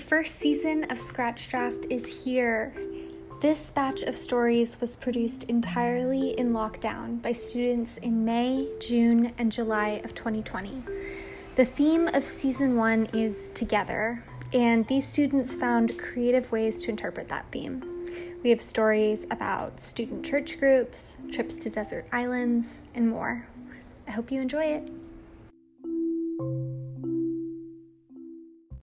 The first season of Scratch Draft is here. This batch of stories was produced entirely in lockdown by students in May, June, and July of 2020. The theme of season one is together, and these students found creative ways to interpret that theme. We have stories about student church groups, trips to desert islands, and more. I hope you enjoy it.